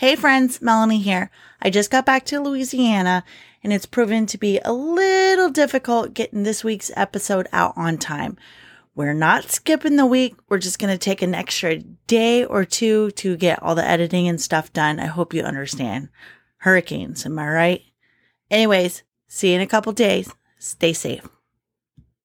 Hey friends, Melanie here. I just got back to Louisiana and it's proven to be a little difficult getting this week's episode out on time. We're not skipping the week. We're just going to take an extra day or two to get all the editing and stuff done. I hope you understand. Hurricanes, am I right? Anyways, see you in a couple days. Stay safe.